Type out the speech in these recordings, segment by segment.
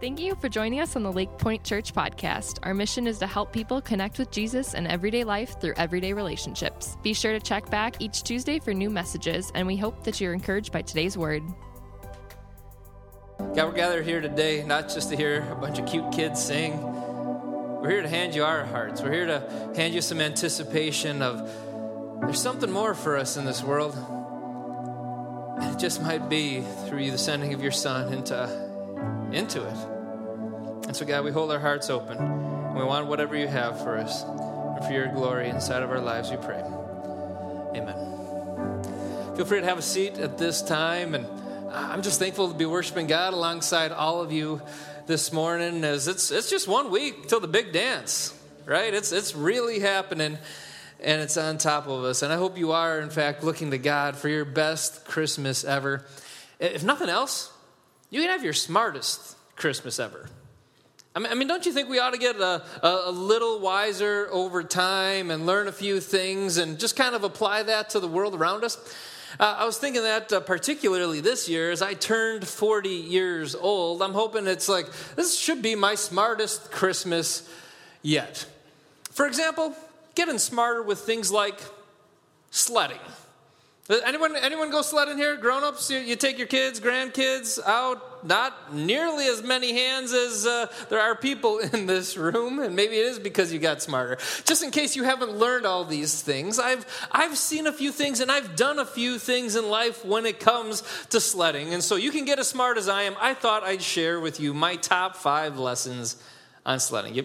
Thank you for joining us on the Lakepoint Church podcast. Our mission is to help people connect with Jesus in everyday life through everyday relationships. Be sure to check back each Tuesday for new messages, and we hope that you're encouraged by today's word. God, we're gathered here today not just to hear a bunch of cute kids sing. We're here to hand you our hearts. We're here to hand you some anticipation of there's something more for us in this world. And it just might be through you, the sending of your son into, into it. And so, God, we hold our hearts open. And we want whatever you have for us. And for your glory inside of our lives, we pray. Amen. Feel free to have a seat at this time. And I'm just thankful to be worshiping God alongside all of you this morning as it's, it's just one week till the big dance, right? It's, it's really happening and it's on top of us. And I hope you are, in fact, looking to God for your best Christmas ever. If nothing else, you can have your smartest Christmas ever. I mean, don't you think we ought to get a, a, little wiser over time and learn a few things and just kind of apply that to the world around us? Uh, I was thinking that uh, particularly this year, as I turned 40 years old, I'm hoping it's like, this should be my smartest Christmas yet. For example, getting smarter with things like sledding. Anyone, anyone go sledding here? Grown ups, you, you, take your kids, grandkids out. Not nearly as many hands as uh, there are people in this room, and maybe it is because you got smarter. Just in case you haven't learned all these things, I've, I've seen a few things and I've done a few things in life when it comes to sledding. And so you can get as smart as I am. I thought I'd share with you my top five lessons on sledding. You,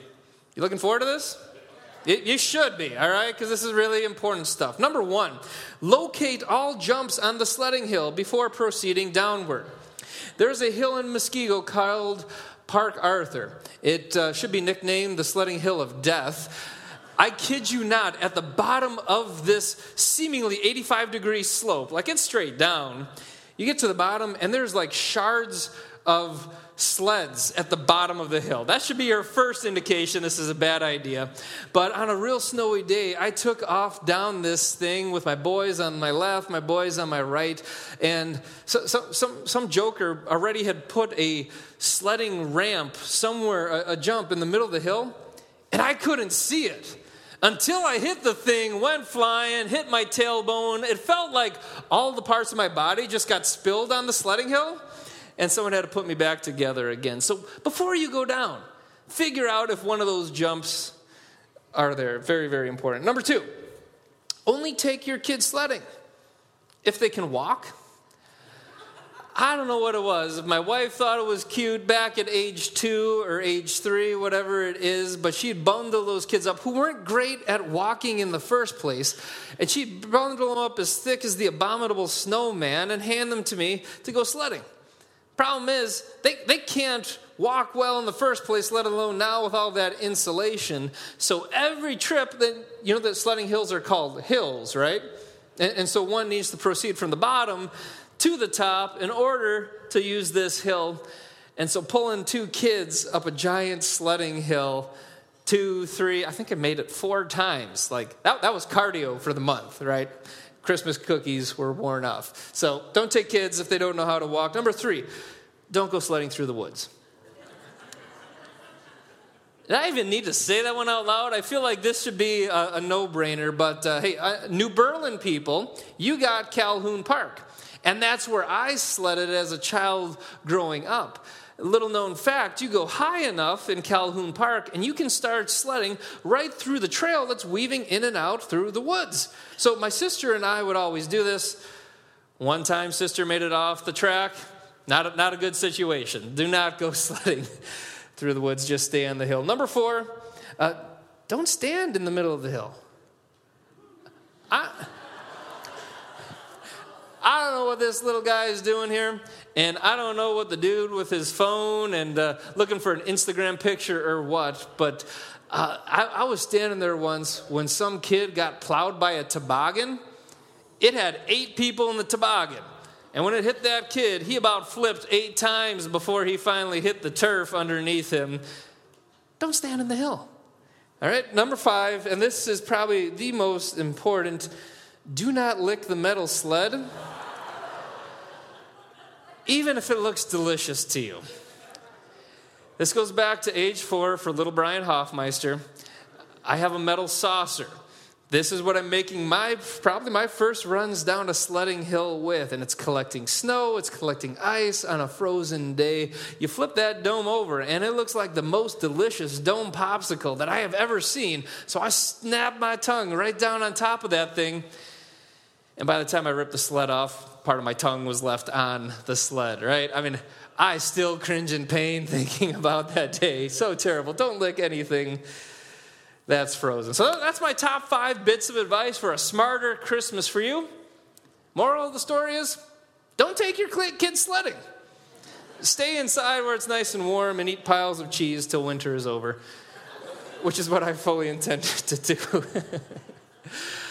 you looking forward to this? You should be, all right? Because this is really important stuff. Number one, locate all jumps on the sledding hill before proceeding downward. There's a hill in Muskego called Park Arthur. It uh, should be nicknamed the Sledding Hill of Death. I kid you not, at the bottom of this seemingly 85 degree slope, like it's straight down, you get to the bottom and there's like shards of sleds at the bottom of the hill. That should be your first indication this is a bad idea. But on a real snowy day, I took off down this thing with my boys on my left, my boys on my right, and so, so, some, some joker already had put a sledding ramp somewhere, a, a jump in the middle of the hill, and I couldn't see it until I hit the thing, went flying, hit my tailbone. It felt like all the parts of my body just got spilled on the sledding hill and someone had to put me back together again. So before you go down, figure out if one of those jumps are there. Very, very important. Number two, only take your kids sledding if they can walk. I don't know what it was. My wife thought it was cute back at age two or age three, whatever it is, but she'd bundle those kids up who weren't great at walking in the first place, and she'd bundle them up as thick as the abominable snowman and hand them to me to go sledding. Problem is, they, they can't walk well in the first place, let alone now with all that insulation. So every trip that, you know, that sledding hills are called hills, right? And, and so one needs to proceed from the bottom to the top in order to use this hill. And so pulling two kids up a giant sledding hill, two, three, I think I made it four times. Like that, that was cardio for the month, right? Christmas cookies were worn off. So don't take kids if they don't know how to walk. Number three, don't go sledding through the woods. Did I even need to say that one out loud? I feel like this should be a, a no brainer, but uh, hey, uh, New Berlin people, you got Calhoun Park. And that's where I sledded as a child growing up little known fact you go high enough in Calhoun Park and you can start sledding right through the trail that's weaving in and out through the woods. So my sister and I would always do this. One time, sister made it off the track. Not a, not a good situation. Do not go sledding through the woods, just stay on the hill. Number four, uh, don't stand in the middle of the hill. I, I don't know what this little guy is doing here. And I don't know what the dude with his phone and uh, looking for an Instagram picture or what, but uh, I, I was standing there once when some kid got plowed by a toboggan. It had eight people in the toboggan. And when it hit that kid, he about flipped eight times before he finally hit the turf underneath him. Don't stand in the hill. All right, number five, and this is probably the most important do not lick the metal sled even if it looks delicious to you. This goes back to age four for little Brian Hoffmeister. I have a metal saucer. This is what I'm making my probably my first runs down a sledding hill with, and it's collecting snow, it's collecting ice on a frozen day. You flip that dome over, and it looks like the most delicious dome popsicle that I have ever seen. So I snap my tongue right down on top of that thing, and by the time I ripped the sled off, part of my tongue was left on the sled. Right? I mean, I still cringe in pain thinking about that day. So terrible. Don't lick anything that's frozen. So that's my top five bits of advice for a smarter Christmas for you. Moral of the story is don't take your kids sledding. Stay inside where it's nice and warm and eat piles of cheese till winter is over, which is what I fully intended to do.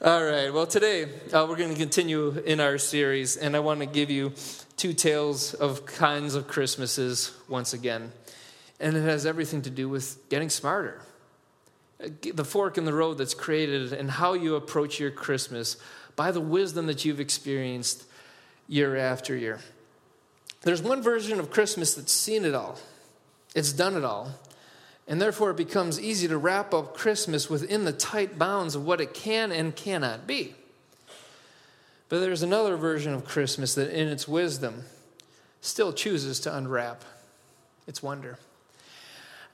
All right, well, today uh, we're going to continue in our series, and I want to give you two tales of kinds of Christmases once again. And it has everything to do with getting smarter the fork in the road that's created and how you approach your Christmas by the wisdom that you've experienced year after year. There's one version of Christmas that's seen it all, it's done it all. And therefore, it becomes easy to wrap up Christmas within the tight bounds of what it can and cannot be. But there's another version of Christmas that, in its wisdom, still chooses to unwrap its wonder.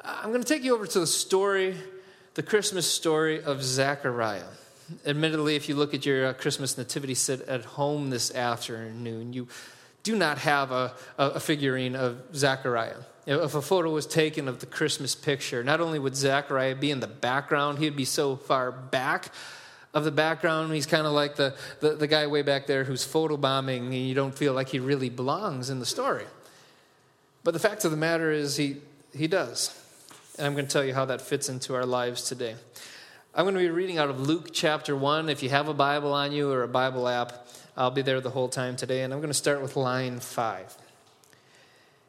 I'm going to take you over to the story the Christmas story of Zechariah. Admittedly, if you look at your uh, Christmas nativity set at home this afternoon, you do not have a, a figurine of Zechariah. If a photo was taken of the Christmas picture, not only would Zechariah be in the background, he'd be so far back of the background. He's kind of like the, the, the, guy way back there who's photobombing, and you don't feel like he really belongs in the story. But the fact of the matter is, he, he does. And I'm going to tell you how that fits into our lives today. I'm going to be reading out of Luke chapter 1. If you have a Bible on you or a Bible app, I'll be there the whole time today. And I'm going to start with line 5.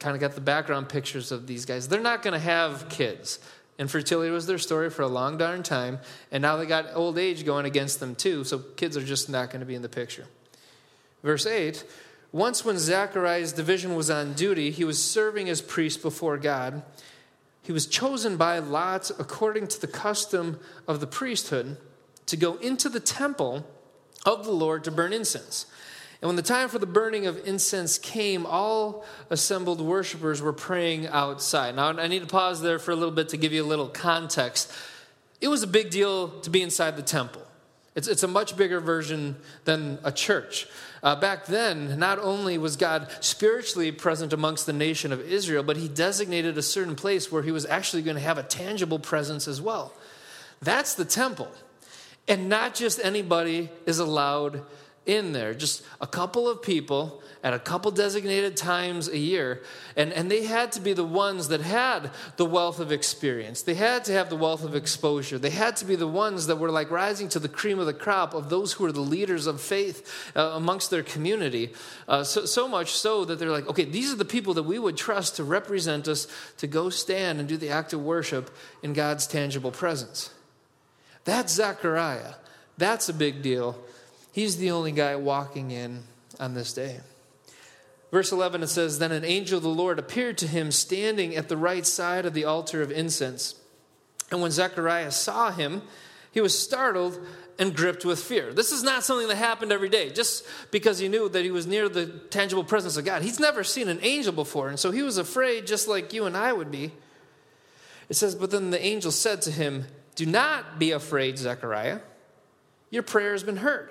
kind of got the background pictures of these guys. They're not going to have kids. Infertility was their story for a long darn time, and now they got old age going against them too, so kids are just not going to be in the picture. Verse 8 Once when Zechariah's division was on duty, he was serving as priest before God he was chosen by Lot, according to the custom of the priesthood, to go into the temple of the Lord to burn incense. And when the time for the burning of incense came, all assembled worshipers were praying outside. Now, I need to pause there for a little bit to give you a little context. It was a big deal to be inside the temple, it's, it's a much bigger version than a church. Uh, back then, not only was God spiritually present amongst the nation of Israel, but he designated a certain place where he was actually going to have a tangible presence as well. That's the temple. And not just anybody is allowed in there, just a couple of people at a couple designated times a year. And, and they had to be the ones that had the wealth of experience. They had to have the wealth of exposure. They had to be the ones that were like rising to the cream of the crop of those who were the leaders of faith uh, amongst their community. Uh, so, so much so that they're like, okay, these are the people that we would trust to represent us to go stand and do the act of worship in God's tangible presence. That's Zechariah. That's a big deal. He's the only guy walking in on this day. Verse 11, it says, Then an angel of the Lord appeared to him standing at the right side of the altar of incense. And when Zechariah saw him, he was startled and gripped with fear. This is not something that happened every day, just because he knew that he was near the tangible presence of God. He's never seen an angel before, and so he was afraid, just like you and I would be. It says, But then the angel said to him, Do not be afraid, Zechariah. Your prayer has been heard.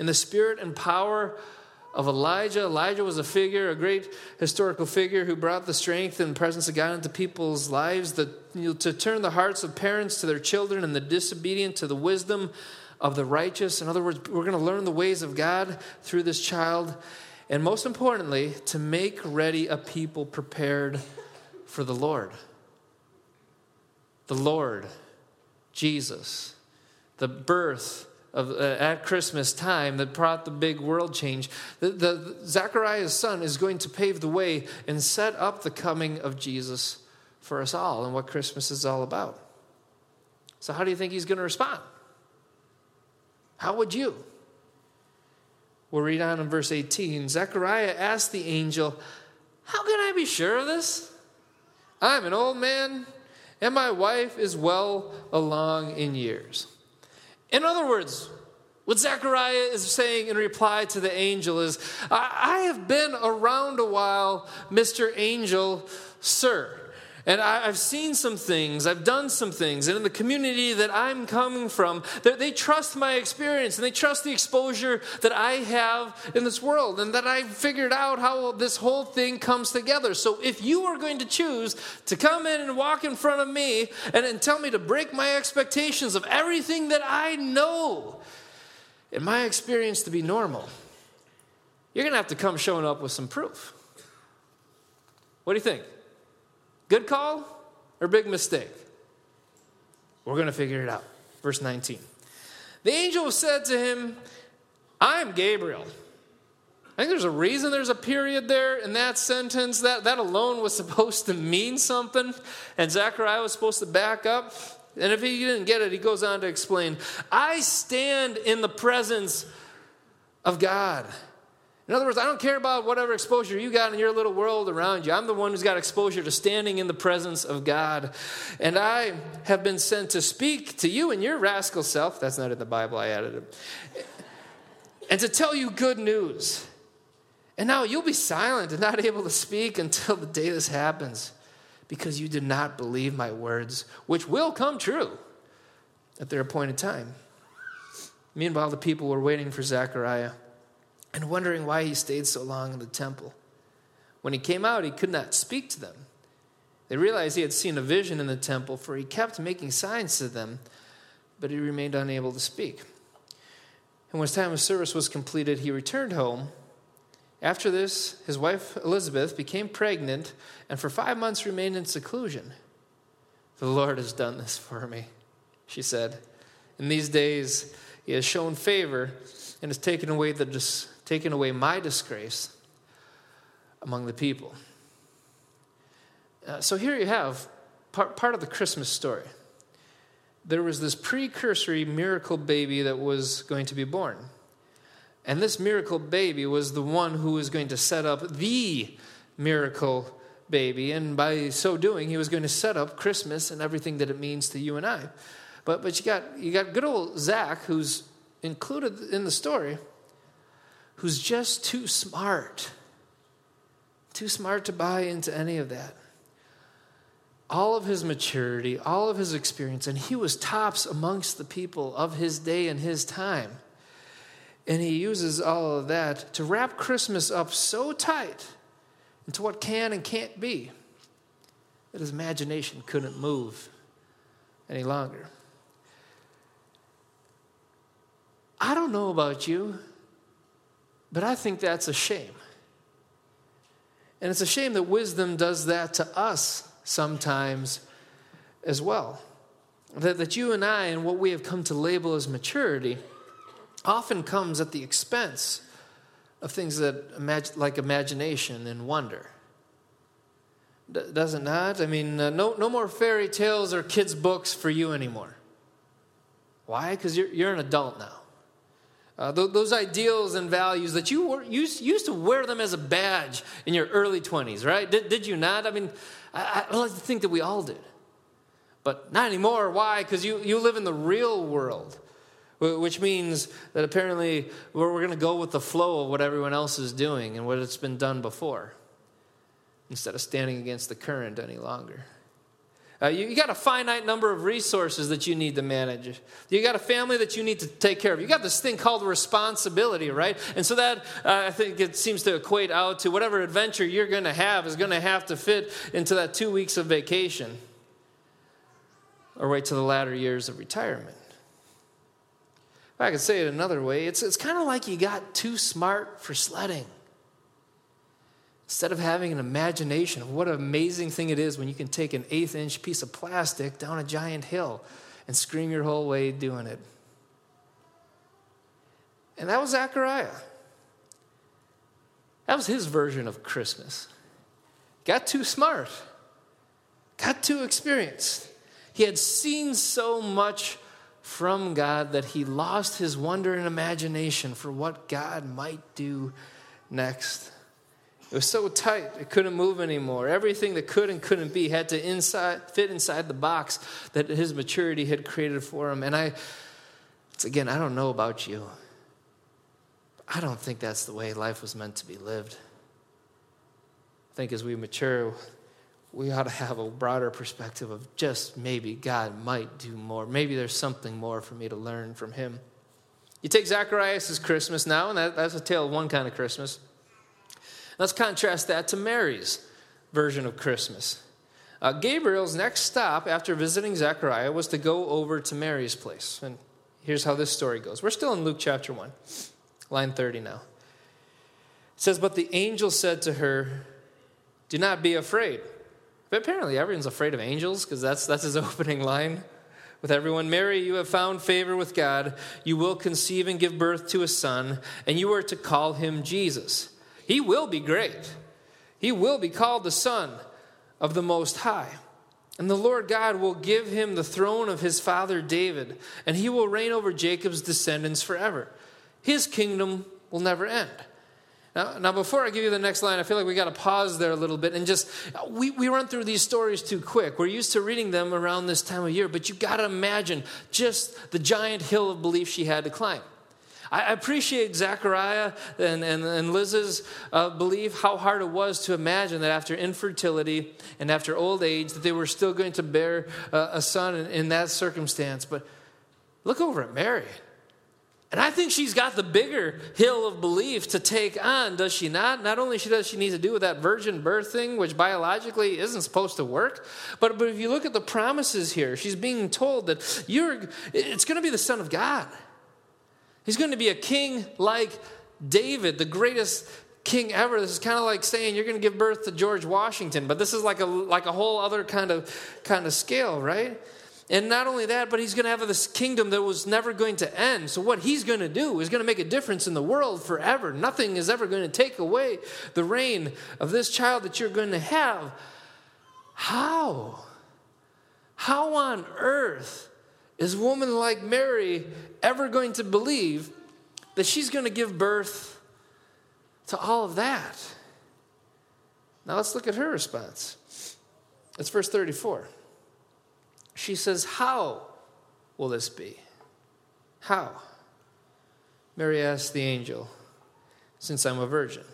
In the spirit and power of Elijah, Elijah was a figure, a great historical figure who brought the strength and presence of God into people's lives that, you know, to turn the hearts of parents to their children and the disobedient to the wisdom of the righteous. In other words, we're going to learn the ways of God through this child. And most importantly, to make ready a people prepared for the Lord. The Lord, Jesus, the birth of, uh, at Christmas time that brought the big world change. The, the, Zechariah's son is going to pave the way and set up the coming of Jesus for us all and what Christmas is all about. So, how do you think he's going to respond? How would you? We'll read on in verse 18. Zechariah asked the angel, How can I be sure of this? I'm an old man, and my wife is well along in years. In other words, what Zechariah is saying in reply to the angel is, I, have been around a while, Mr. Angel, sir. And I, have seen some things, I've done some things, and in the community that I'm coming from, they trust my experience and they trust the exposure that I have in this world and that I've figured out how this whole thing comes together. So if you are going to choose to come in and walk in front of me and, and tell me to break my expectations of everything that I know in my experience to be normal, you're going to have to come showing up with some proof. What do you think? Good call or big mistake? We're going to figure it out. Verse 19. The angel said to him, I'm Gabriel. I think there's a reason there's a period there in that sentence. That, that alone was supposed to mean something, and Zechariah was supposed to back up. And if he didn't get it, he goes on to explain I stand in the presence of God. In other words, I don't care about whatever exposure you got in your little world around you. I'm the one who's got exposure to standing in the presence of God. And I have been sent to speak to you and your rascal self. That's not in the Bible, I added it. And to tell you good news. And now you'll be silent and not able to speak until the day this happens because you did not believe my words, which will come true at their appointed time. Meanwhile, the people were waiting for Zechariah and wondering why he stayed so long in the temple. When he came out, he could not speak to them. They realized he had seen a vision in the temple, for he kept making signs to them, but he remained unable to speak. And when his time of service was completed, he returned home. After this, his wife Elizabeth became pregnant and for five months remained in seclusion. The Lord has done this for me, she said. In these days, he has shown favor and has taken away the dis- taken away my disgrace among the people. Uh, so here you have part, part of the Christmas story. There was this precursory miracle baby that was going to be born. And this miracle baby was the one who was going to set up the miracle baby. And by so doing, he was going to set up Christmas and everything that it means to you and I. But, but you, got, you got good old Zach, who's included in the story who's just too smart, too smart to buy into any of that. All of his maturity, all of his experience, and he was tops amongst the people of his day and his time. And he uses all of that to wrap Christmas up so tight into what can and can't be that his imagination couldn't move any longer. I don't know about you, but I think that's a shame. And it's a shame that wisdom does that to us sometimes as well. That, that you and I, and what we have come to label as maturity, often comes at the expense of things that imag- like imagination and wonder. D- does it not? I mean, uh, no, no more fairy tales or kids' books for you anymore. Why? Because you're, you're an adult now. Uh, th- those ideals and values that you were, used, used to wear them as a badge in your early 20s, right? Did, did you not? I mean, I, I like to think that we all did. But not anymore. Why? Because you, you live in the real world, which means that apparently we're, we're going to go with the flow of what everyone else is doing and what it's been done before instead of standing against the current any longer. Uh, you, you, got a finite number of resources that you need to manage. You got a family that you need to take care of. You got this thing called responsibility, right? And so that uh, I think it seems to equate out to whatever adventure you're going to have is going to have to fit into that two weeks of vacation, or wait to the latter years of retirement. If I could say it another way, it's it's kind of like you got too smart for sledding. Instead of having an imagination of what an amazing thing it is when you can take an eighth inch piece of plastic down a giant hill and scream your whole way doing it. And that was Zechariah. That was his version of Christmas. Got too smart, got too experienced. He had seen so much from God that he lost his wonder and imagination for what God might do next. It was so tight, it couldn't move anymore. Everything that could and couldn't be had to inside, fit inside the box that his maturity had created for him. And I, again, I don't know about you. I don't think that's the way life was meant to be lived. I think as we mature, we ought to have a broader perspective of just maybe God might do more. Maybe there's something more for me to learn from him. You take Zechariah's Christmas now, and that, that's a tale of one kind of Christmas. Let's contrast that to Mary's version of Christmas. Uh, Gabriel's next stop after visiting Zechariah was to go over to Mary's place. And here's how this story goes. We're still in Luke chapter 1, line 30 now. It says, But the angel said to her, Do not be afraid. But apparently, everyone's afraid of angels because that's, that's his opening line with everyone. Mary, you have found favor with God. You will conceive and give birth to a son, and you are to call him Jesus. He will be great. He will be called the Son of the Most High. And the Lord God will give him the throne of his father David, and he will reign over Jacob's descendants forever. His kingdom will never end. Now, now, before I give you the next line, I feel like we got to pause there a little bit and just, we, we run through these stories too quick. We're used to reading them around this time of year, but you got to imagine just the giant hill of belief she had to climb. I appreciate Zechariah and, and, and Liz's uh, belief how hard it was to imagine that after infertility and after old age that they were still going to bear uh, a son in, in that circumstance. But look over at Mary. And I think she's got the bigger hill of belief to take on, does she not? Not only does she need to do with that virgin birth thing, which biologically isn't supposed to work, but, but if you look at the promises here, she's being told that you're, it's going to be the Son of God. He's going to be a king like David, the greatest king ever. This is kind of like saying you're going to give birth to George Washington, but this is like a like a whole other kind of kind of scale, right? And not only that, but he's going to have this kingdom that was never going to end. So what he's going to do is going to make a difference in the world forever. Nothing is ever going to take away the reign of this child that you're going to have. How? How on earth is a woman like Mary ever going to believe that she's going to give birth to all of that? Now let's look at her response. It's verse 34. She says, How will this be? How? Mary asked the angel, Since I'm a virgin.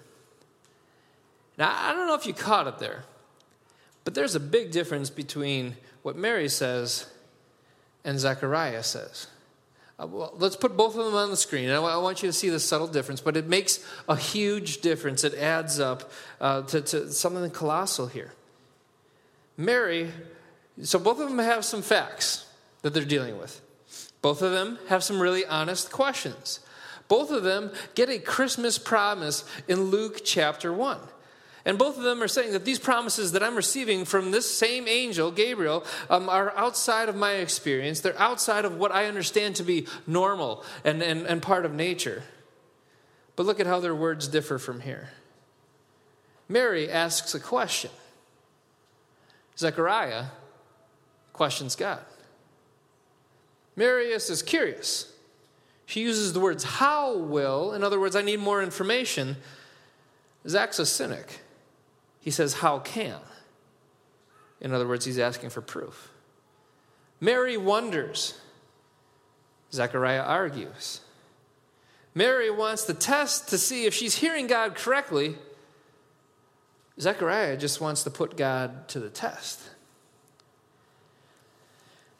Now, I don't know if you caught it there, but there's a big difference between what Mary says and Zechariah says. Uh, well, let's put both of them on the screen. I, I, want you to see the subtle difference, but it makes a huge difference. It adds up uh, to, to something colossal here. Mary, so both of them have some facts that they're dealing with. Both of them have some really honest questions. Both of them get a Christmas promise in Luke chapter 1. And both of them are saying that these promises that I'm receiving from this same angel, Gabriel, um, are outside of my experience. They're outside of what I understand to be normal and, and, and part of nature. But look at how their words differ from here. Mary asks a question, Zechariah questions God. Mary's is curious. She uses the words how will, in other words, I need more information. Zach's a cynic. He says, How can? In other words, he's asking for proof. Mary wonders. Zechariah argues. Mary wants to test to see if she's hearing God correctly. Zechariah just wants to put God to the test.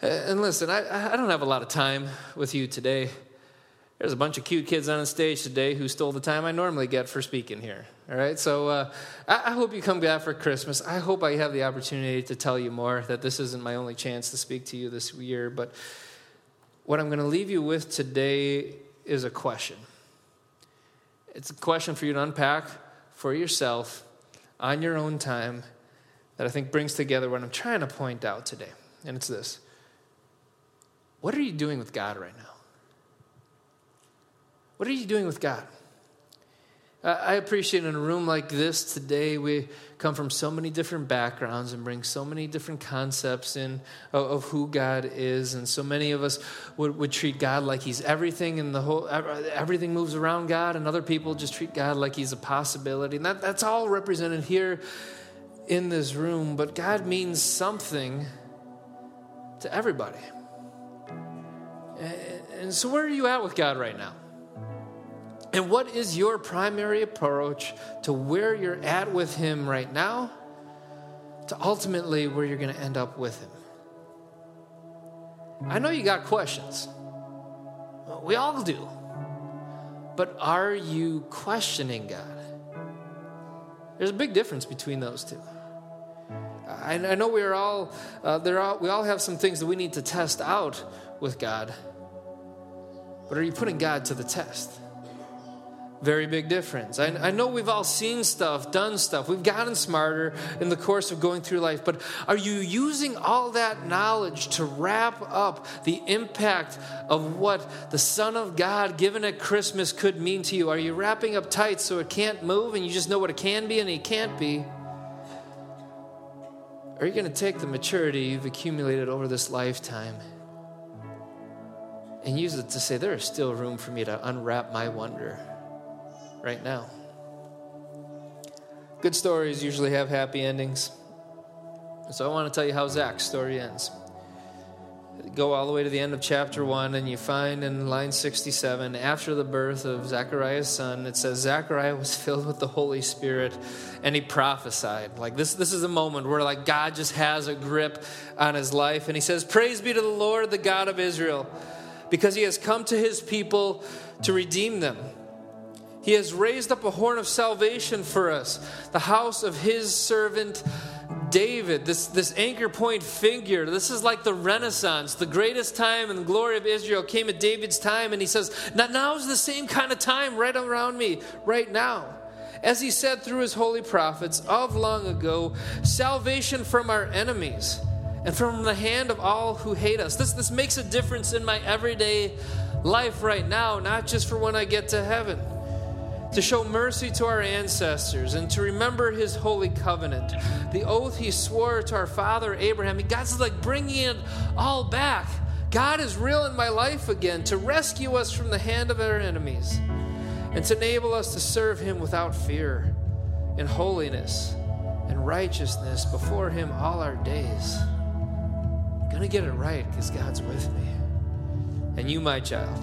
And listen, I, I don't have a lot of time with you today. There's a bunch of cute kids on the stage today who stole the time I normally get for speaking here. All right, so uh, I, I, hope you come back for Christmas. I hope I have the opportunity to tell you more, that this isn't my only chance to speak to you this year. But what I'm going to leave you with today is a question. It's a question for you to unpack for yourself on your own time that I think brings together what I'm trying to point out today. And it's this What are you doing with God right now? What are you doing with God? I appreciate in a room like this today, we come from so many different backgrounds and bring so many different concepts in of, of, who God is. And so many of us would, would treat God like He's everything, and the whole everything moves around God, and other people just treat God like He's a possibility. And that, that's all represented here in this room. But God means something to everybody. And, and so, where are you at with God right now? And what is your primary approach to where you're at with Him right now, to ultimately where you're going to end up with Him? I know you got questions. We all do. But are you questioning God? There's a big difference between those two. I, I know we are all, uh, there are, we all have some things that we need to test out with God. But are you putting God to the test? Very big difference. I, I, know we've all seen stuff, done stuff. We've gotten smarter in the course of going through life, but are you using all that knowledge to wrap up the impact of what the Son of God given at Christmas could mean to you? Are you wrapping up tight so it can't move and you just know what it can be and it can't be? Are you going to take the maturity you've accumulated over this lifetime and use it to say, there is still room for me to unwrap my wonder? Right now. Good stories usually have happy endings. So I want to tell you how Zach's story ends. Go all the way to the end of chapter 1, and you find in line 67, after the birth of Zechariah's son, it says, Zechariah was filled with the Holy Spirit and he prophesied. Like this, this is a moment where like God just has a grip on his life. And he says, Praise be to the Lord, the God of Israel, because he has come to his people to redeem them he has raised up a horn of salvation for us, the house of his servant David, this, this anchor point figure. This is like the Renaissance. The greatest time and the glory of Israel came at David's time, and he says, Now, now is the same kind of time right around me, right now. As he said through his holy prophets of long ago, salvation from our enemies and from the hand of all who hate us. This, this makes a difference in my everyday life right now, not just for when I get to heaven to show mercy to our ancestors and to remember his holy covenant, the oath he swore to our father Abraham. God's like bringing it all back. God is real in my life again to rescue us from the hand of our enemies and to enable us to serve him without fear in holiness and righteousness before him all our days. I'm to get it right because God's with me. And you, my child,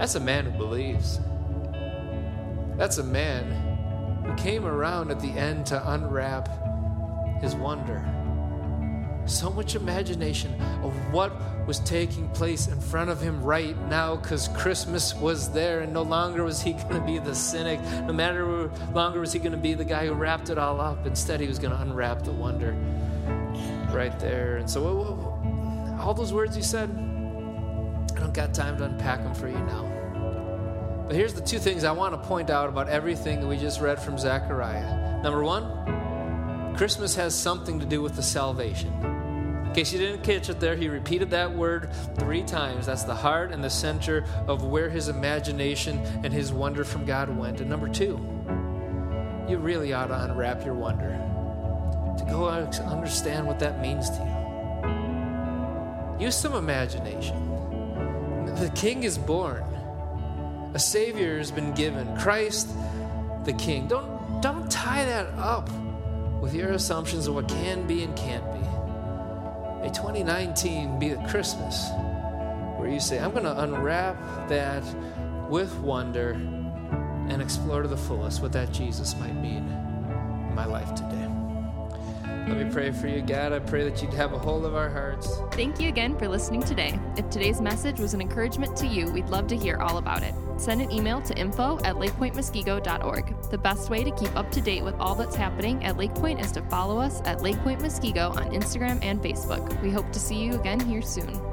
That's a man who believes. That's a man who came around at the end to unwrap his wonder. So much imagination of what was taking place in front of him right now because Christmas was there, and no longer was he going to be the cynic. No matter longer was he going to be the guy who wrapped it all up. Instead, he was going to unwrap the wonder right there. And so, all those words he said, I don't got time to unpack them for you now. But here's the two things I want to point out about everything that we just read from Zechariah. Number one, Christmas has something to do with the salvation. In case you didn't catch it there, he repeated that word three times. That's the heart and the center of where his imagination and his wonder from God went. And number two, you really ought to unwrap your wonder to go understand what that means to you. Use some imagination. The king is born. A savior has been given. Christ the king. Don't don't tie that up with your assumptions of what can be and can't be. May 2019 be the Christmas where you say, I'm going to unwrap that with wonder and explore to the fullest what that Jesus might mean in my life today. Let me pray for you, God. I pray that you'd have a hold of our hearts. Thank you again for listening today. If today's message was an encouragement to you, we'd love to hear all about it. Send an email to info at lakepointmuskego.org. The best way to keep up to date with all that's happening at Lakepoint is to follow us at Lakepoint Muskego on Instagram and Facebook. We hope to see you again here soon.